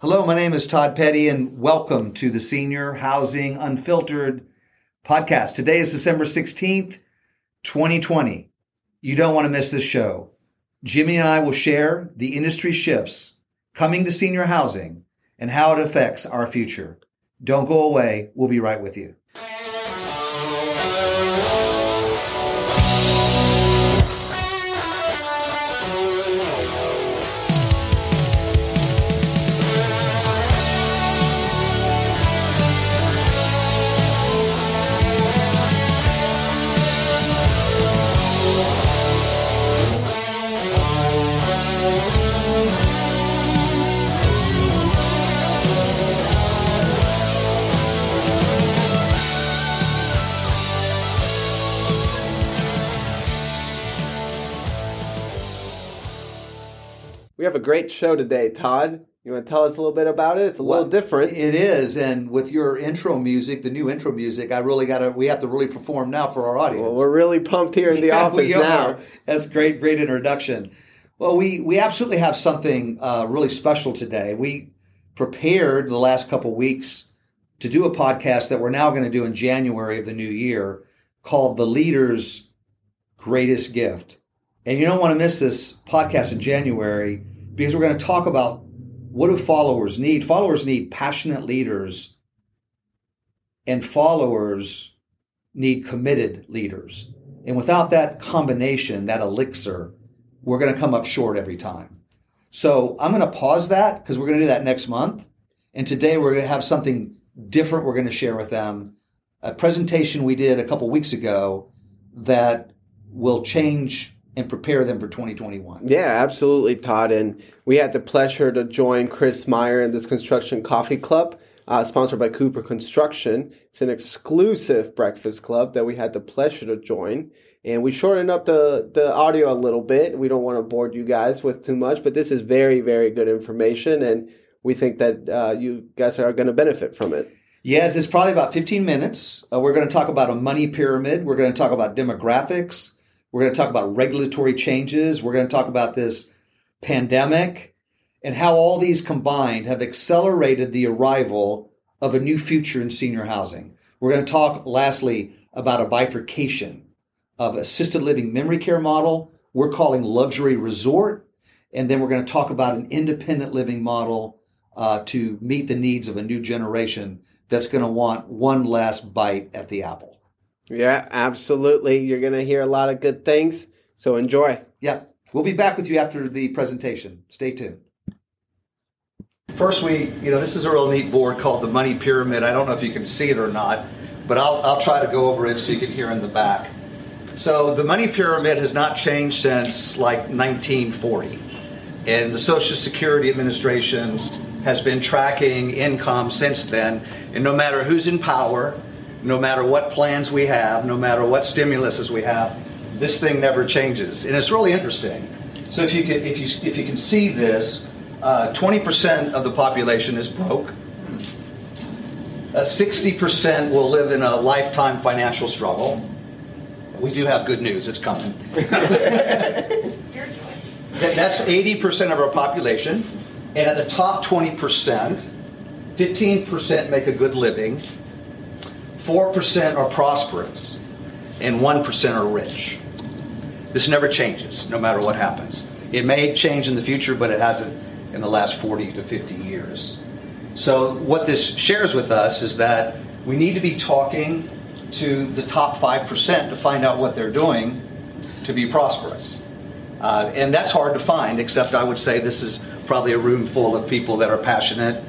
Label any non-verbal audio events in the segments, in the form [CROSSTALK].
Hello, my name is Todd Petty, and welcome to the Senior Housing Unfiltered podcast. Today is December 16th, 2020. You don't want to miss this show. Jimmy and I will share the industry shifts coming to senior housing and how it affects our future. Don't go away. We'll be right with you. Have a great show today, Todd. You want to tell us a little bit about it? It's a Well, little different. It is, and with your intro music, the new intro music, I really got to. We have to really perform now for our audience. Well, we're really pumped here in the [LAUGHS] Yeah, office now. are. That's great, great introduction. Well, we we absolutely have something uh, really special today. We prepared the last couple weeks to do a podcast that we're now going to do in January of the new year called "The Leader's Greatest Gift." And you don't want to miss this podcast in January because we're going to talk about what do followers need. Followers need passionate leaders, and followers need committed leaders. And without that combination, that elixir, we're going to come up short every time. So I'm going to pause that because we're going to do that next month. And today we're going to have something different we're going to share with them. A presentation we did a couple weeks ago that will change and prepare them for 2021. Yeah, absolutely, Todd. And we had the pleasure to join Chris Meyer in this construction coffee club, uh, sponsored by Cooper Construction. It's an exclusive breakfast club that we had the pleasure to join. And we shortened up the, the audio a little bit. We don't want to bore you guys with too much, but this is very, very good information. And we think that uh, you guys are going to benefit from it. Yes, it's probably about 15 minutes. Uh, we're going to talk about a money pyramid. We're going to talk about demographics. We're going to talk about regulatory changes. We're going to talk about this pandemic and how all these combined have accelerated the arrival of a new future in senior housing. We're going to talk, lastly, about a bifurcation of assisted living memory care model we're calling luxury resort. And then we're going to talk about an independent living model uh, to meet the needs of a new generation that's going to want one last bite at the apple. Yeah, absolutely. You're going to hear a lot of good things. So enjoy. Yeah, we'll be back with you after the presentation. Stay tuned. First, we, you know, this is a real neat board called the Money Pyramid. I don't know if you can see it or not, but I'll, I'll try to go over it so you can hear in the back. So, the Money Pyramid has not changed since like 1940. And the Social Security Administration has been tracking income since then. And no matter who's in power, no matter what plans we have, no matter what stimuluses we have, this thing never changes. And it's really interesting. So if you can, if you, if you can see this, uh, 20% of the population is broke. Uh, 60% will live in a lifetime financial struggle. We do have good news, it's coming. [LAUGHS] That's 80% of our population. And at the top 20%, 15% make a good living, 4% are prosperous, and 1% are rich. This never changes, no matter what happens. It may change in the future, but it hasn't in the last 40 to 50 years. So, what this shares with us is that we need to be talking to the top 5% to find out what they're doing to be prosperous. Uh, and that's hard to find, except I would say this is probably a room full of people that are passionate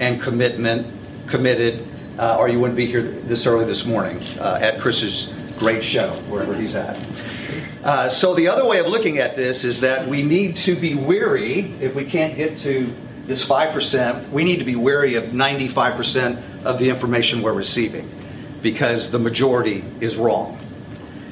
and commitment, committed, uh, or you wouldn't be here this early this morning uh, at Chris's great show, wherever he's at. Uh, so the other way of looking at this is that we need to be weary if we can't get to this 5%, we need to be wary of 95% of the information we're receiving because the majority is wrong.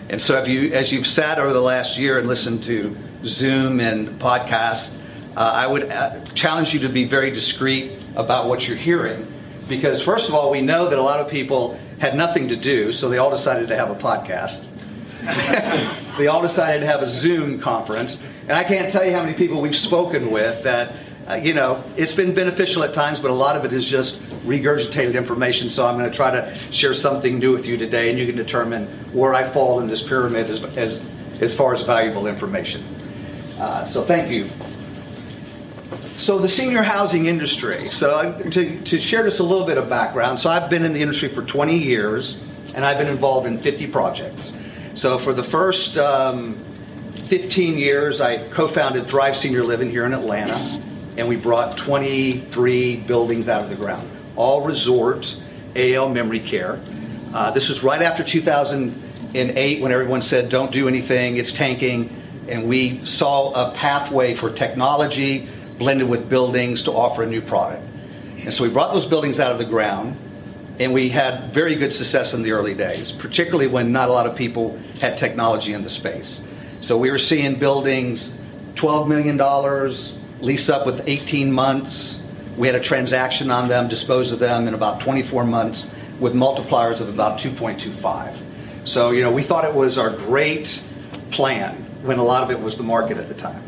And so, if you, as you've sat over the last year and listened to Zoom and podcasts, uh, I would uh, challenge you to be very discreet about what you're hearing. Because, first of all, we know that a lot of people had nothing to do, so they all decided to have a podcast. [LAUGHS] they all decided to have a Zoom conference. And I can't tell you how many people we've spoken with that uh, you know, it's been beneficial at times, but a lot of it is just regurgitated information. So I'm going to try to share something new with you today, and you can determine where I fall in this pyramid as, as, as far as valuable information. Uh, so thank you. So the senior housing industry. So to, to share just a little bit of background. So I've been in the industry for 20 years, and I've been involved in 50 projects. So for the first um, 15 years, I co-founded Thrive Senior Living here in Atlanta, and we brought 23 buildings out of the ground, all resorts, AL memory care. Uh, this was right after 2008 when everyone said, "Don't do anything; it's tanking." And we saw a pathway for technology blended with buildings to offer a new product. And so we brought those buildings out of the ground, and we had very good success in the early days, particularly when not a lot of people had technology in the space. So we were seeing buildings, $12 million, lease up with 18 months. We had a transaction on them, dispose of them in about 24 months with multipliers of about 2.25. So, you know, we thought it was our great plan when a lot of it was the market at the time.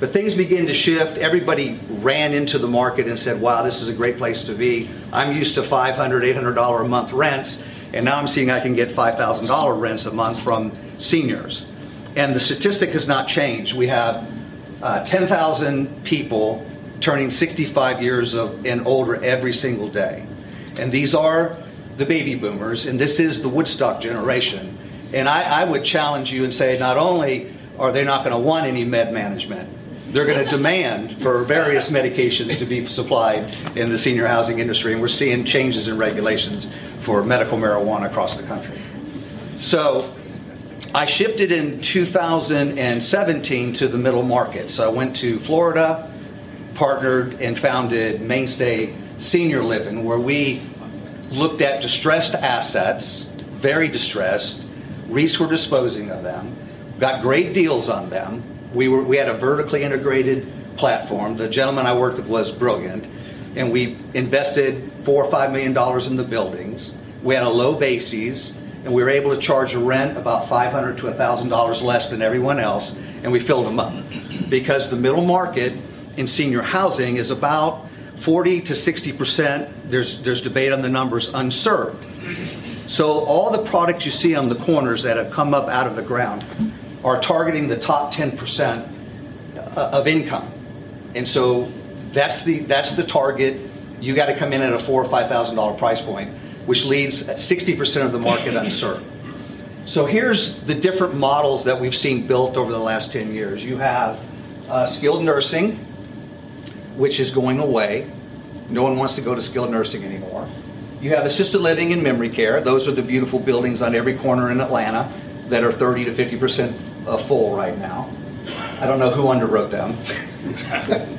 But things began to shift. Everybody ran into the market and said, wow, this is a great place to be. I'm used to $500, $800 a month rents, and now I'm seeing I can get $5,000 rents a month from seniors. And the statistic has not changed. We have uh, 10,000 people turning 65 years of, and older every single day. And these are the baby boomers, and this is the Woodstock generation. And I, I would challenge you and say not only are they not going to want any med management, they're going to demand for various medications to be supplied in the senior housing industry, and we're seeing changes in regulations for medical marijuana across the country. So I shifted in 2017 to the middle market. So I went to Florida, partnered and founded Mainstay Senior Living, where we looked at distressed assets, very distressed. REITs were disposing of them, got great deals on them. We, were, we had a vertically integrated platform. The gentleman I worked with was brilliant, and we invested four or five million dollars in the buildings. We had a low bases and we were able to charge a rent about 500 to $1,000 less than everyone else, and we filled them up. Because the middle market in senior housing is about 40 to 60 percent, there's, there's debate on the numbers, unserved. So all the products you see on the corners that have come up out of the ground are targeting the top 10 percent uh, of income. And so that's the, that's the target. You got to come in at a four or $5,000 price point which leaves 60% of the market unserved. So here's the different models that we've seen built over the last 10 years. You have uh, skilled nursing, which is going away. No one wants to go to skilled nursing anymore. You have assisted living and memory care. Those are the beautiful buildings on every corner in Atlanta that are 30 to 50% uh, full right now. I don't know who underwrote them. [LAUGHS]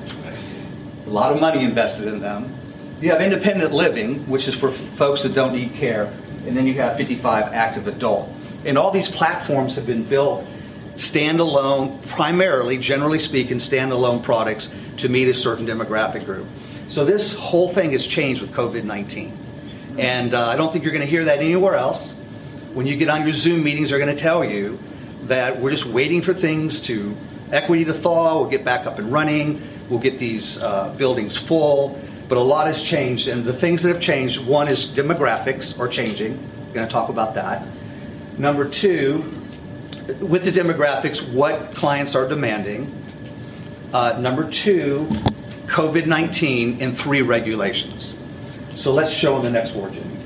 A lot of money invested in them. You have independent living, which is for folks that don't need care, and then you have 55 active adult. And all these platforms have been built standalone, primarily, generally speaking, standalone products to meet a certain demographic group. So this whole thing has changed with COVID 19. And uh, I don't think you're going to hear that anywhere else. When you get on your Zoom meetings, they're going to tell you that we're just waiting for things to equity to thaw, we'll get back up and running, we'll get these uh, buildings full but a lot has changed. And the things that have changed one is demographics are changing. I'm going to talk about that. Number two, with the demographics, what clients are demanding. Uh, number two, COVID 19 and three regulations. So let's show in the next board, Jimmy.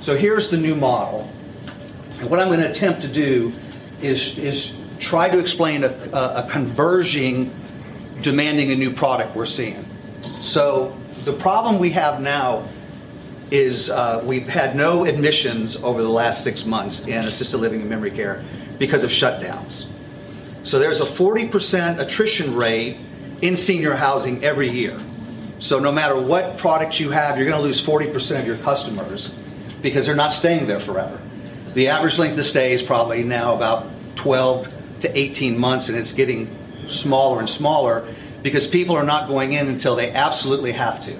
So here's the new model. And what I'm going to attempt to do is, is try to explain a, a, a converging demanding a new product we're seeing. So the problem we have now is uh, we've had no admissions over the last six months in assisted living and memory care because of shutdowns. So there's a 40% attrition rate in senior housing every year. So no matter what products you have, you're going to lose 40% of your customers because they're not staying there forever. The average length of stay is probably now about 12 to 18 months, and it's getting smaller and smaller because people are not going in until they absolutely have to,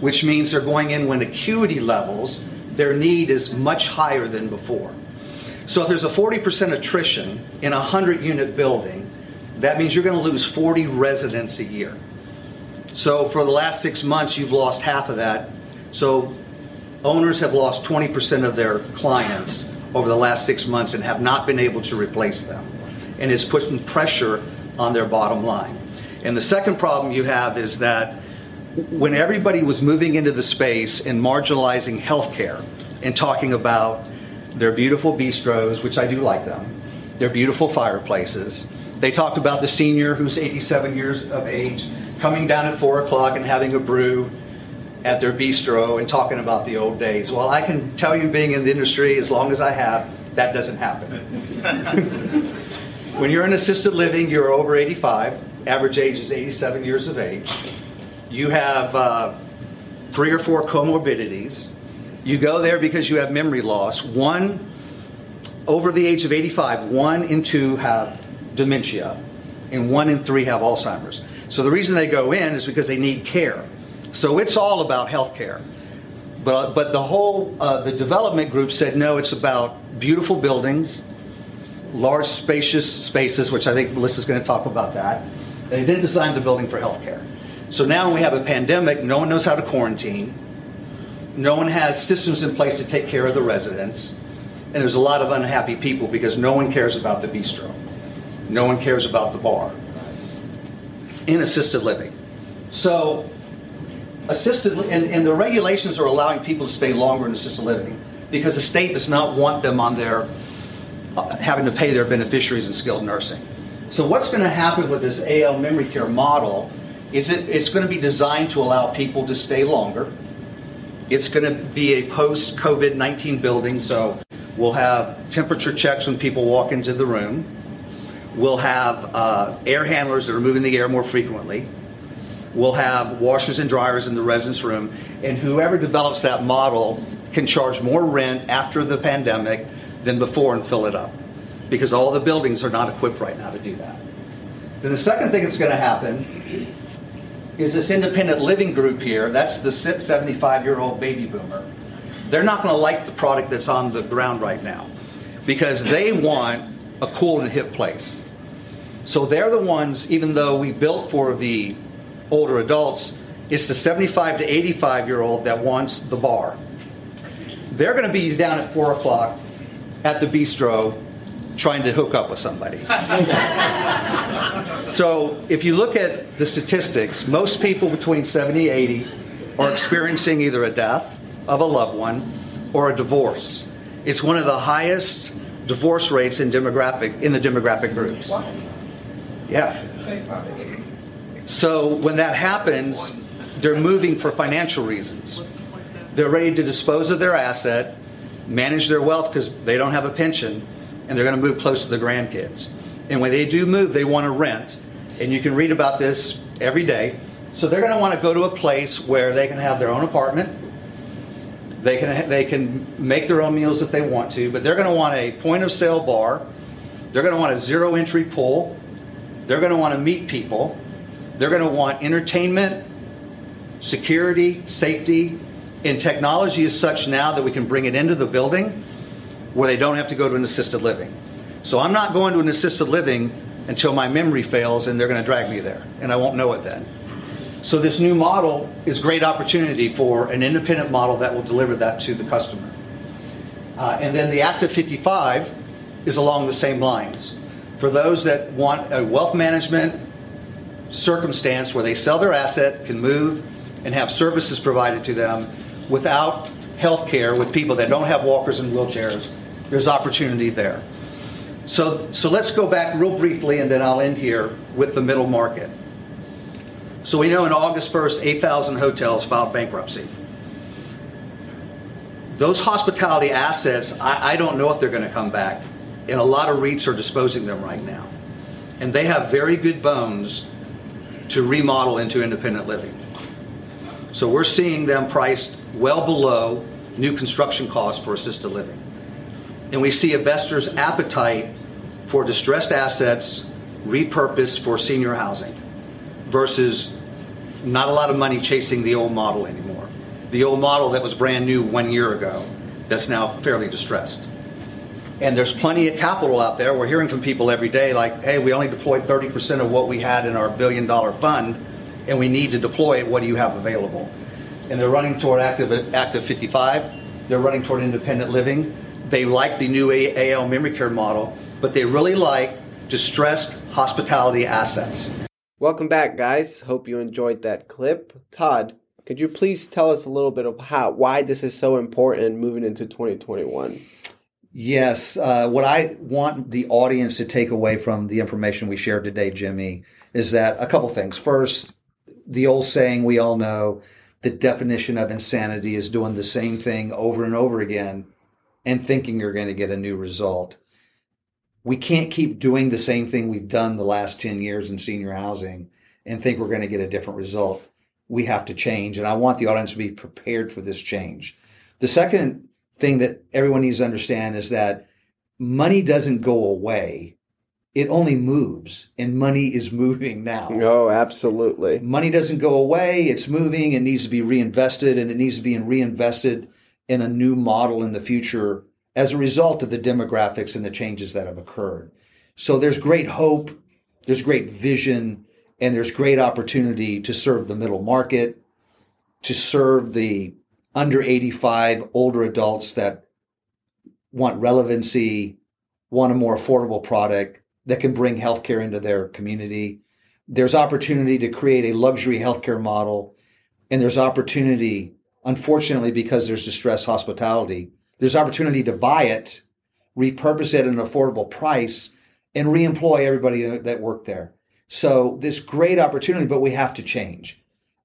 which means they're going in when acuity levels, their need is much higher than before. So if there's a 40% attrition in a 100 unit building, that means you're going to lose 40 residents a year. So for the last six months, you've lost half of that. So owners have lost 20% of their clients over the last six months and have not been able to replace them. And it's putting pressure on their bottom line. And the second problem you have is that when everybody was moving into the space and marginalizing healthcare and talking about their beautiful bistros, which I do like them, their beautiful fireplaces, they talked about the senior who's 87 years of age coming down at 4 o'clock and having a brew at their bistro and talking about the old days. Well, I can tell you, being in the industry as long as I have, that doesn't happen. [LAUGHS] when you're in assisted living, you're over 85. Average age is 87 years of age. You have uh, three or four comorbidities. You go there because you have memory loss. One, over the age of 85, one in two have dementia, and one in three have Alzheimer's. So the reason they go in is because they need care. So it's all about health care. But, but the whole, uh, the development group said no, it's about beautiful buildings, large spacious spaces, which I think Melissa's going to talk about that. They didn't design the building for healthcare. So now we have a pandemic, no one knows how to quarantine. No one has systems in place to take care of the residents. And there's a lot of unhappy people because no one cares about the bistro. No one cares about the bar in assisted living. So assisted and, and the regulations are allowing people to stay longer in assisted living because the state does not want them on their uh, having to pay their beneficiaries in skilled nursing. So what's going to happen with this AL memory care model is it, it's going to be designed to allow people to stay longer. It's going to be a post COVID 19 building, so we'll have temperature checks when people walk into the room. We'll have uh, air handlers that are moving the air more frequently. We'll have washers and dryers in the residence room, and whoever develops that model can charge more rent after the pandemic than before and fill it up because all the buildings are not equipped right now to do that. Then the second thing that's going to happen is this independent living group here. That's the 75 year old baby boomer. They're not going to like the product that's on the ground right now because they want a cool and hip place. So they're the ones, even though we built for the older adults, it's the 75 to 85 year old that wants the bar. They're going to be down at 4 o'clock at the bistro trying to hook up with somebody. [LAUGHS] so if you look at the statistics, most people between 70 and 80 are experiencing either a death of a loved one or a divorce. It's one of the highest divorce rates in demographic in the demographic groups. Yeah. So when that happens, they're moving for financial reasons. They're ready to dispose of their asset, manage their wealth because they don't have a pension, and they're going to move close to the grandkids. And when they do move, they want to rent. And you can read about this every day. So they're going to want to go to a place where they can have their own apartment. They can they can make their own meals if they want to, but they're going to want a point of sale bar. They're going to want a zero entry pool. They're going to want to meet people. They're going to want entertainment, security, safety, and technology is such now that we can bring it into the building where they don't have to go to an assisted living. So I'm not going to an assisted living until my memory fails and they're going to drag me there, and I won't know it then. So this new model is great opportunity for an independent model that will deliver that to the customer. Uh, and then the Active 55 is along the same lines. For those that want a wealth management circumstance where they sell their asset, can move, and have services provided to them without health care with people that don't have walkers and wheelchairs, there's opportunity there. So, so let's go back real briefly and then I'll end here with the middle market. So we know in August 1st, 8,000 hotels filed bankruptcy. Those hospitality assets, I, I don't know if they're going to come back. And a lot of REITs are disposing them right now. And they have very good bones to remodel into independent living. So we're seeing them priced well below new construction costs for assisted living. And we see investors' appetite for distressed assets repurposed for senior housing versus not a lot of money chasing the old model anymore. The old model that was brand new one year ago that's now fairly distressed. And there's plenty of capital out there. We're hearing from people every day like, hey, we only deployed 30% of what we had in our billion dollar fund and we need to deploy it. What do you have available? And they're running toward active, active 55. They're running toward independent living. They like the new AL memory care model, but they really like distressed hospitality assets. Welcome back, guys. Hope you enjoyed that clip. Todd, could you please tell us a little bit of how why this is so important moving into 2021? Yes, uh, what I want the audience to take away from the information we shared today, Jimmy, is that a couple things. First, the old saying we all know, the definition of insanity is doing the same thing over and over again and thinking you're going to get a new result. We can't keep doing the same thing we've done the last 10 years in senior housing and think we're going to get a different result. We have to change. And I want the audience to be prepared for this change. The second thing that everyone needs to understand is that money doesn't go away. It only moves, and money is moving now. Oh, absolutely. Money doesn't go away. It's moving. It needs to be reinvested, and it needs to be reinvested in a new model in the future as a result of the demographics and the changes that have occurred. So there's great hope, there's great vision, and there's great opportunity to serve the middle market, to serve the under 85 older adults that want relevancy, want a more affordable product that can bring healthcare into their community. There's opportunity to create a luxury healthcare model. And there's opportunity, unfortunately, because there's distressed hospitality, there's opportunity to buy it, repurpose it at an affordable price, and reemploy everybody that worked there. So this great opportunity, but we have to change.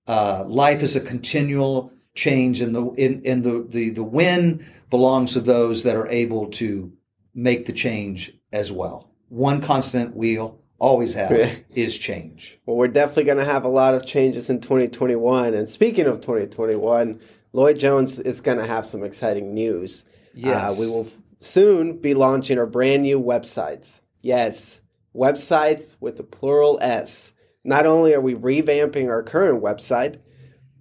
Uh, life is a continual change and the in, in the, the the win belongs to those that are able to make the change as well. One constant we'll always have is change. Well, we're definitely going to have a lot of changes in 2021. And speaking of 2021, Lloyd Jones is going to have some exciting news. Yes. Uh, we will soon be launching our brand new websites. Yes, websites with the plural S. Not only are we revamping our current website,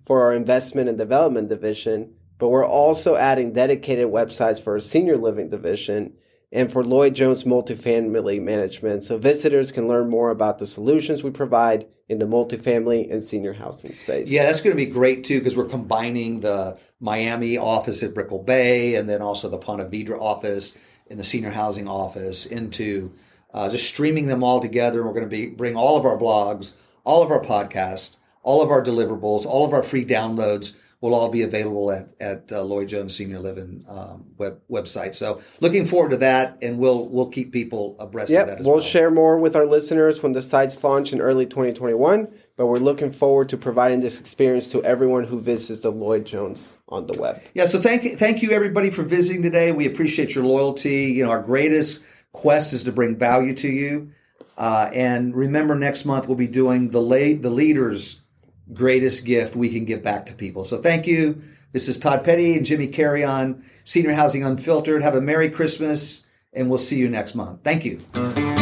for our investment and development division, but we're also adding dedicated websites for our senior living division and for Lloyd Jones multifamily management so visitors can learn more about the solutions we provide in the multifamily and senior housing space. Yeah, that's going to be great too because we're combining the Miami office at Brickell Bay and then also the Ponte Vedra office and the senior housing office into uh, just streaming them all together. We're going to be bring all of our blogs, all of our podcasts, all of our deliverables, all of our free downloads will all be available at, at uh, Lloyd Jones Senior Living um, web, website. So looking forward to that, and we'll we'll keep people abreast yep, of that as we'll well. share more with our listeners when the sites launch in early 2021. But we're looking forward to providing this experience to everyone who visits the Lloyd Jones on the web. Yeah, so thank thank you everybody for visiting today. We appreciate your loyalty. You know, our greatest quest is to bring value to you. Uh, and remember, next month we'll be doing the lay, the leaders greatest gift we can give back to people. So thank you. This is Todd Petty and Jimmy Carry on Senior Housing Unfiltered. Have a Merry Christmas, and we'll see you next month. Thank you.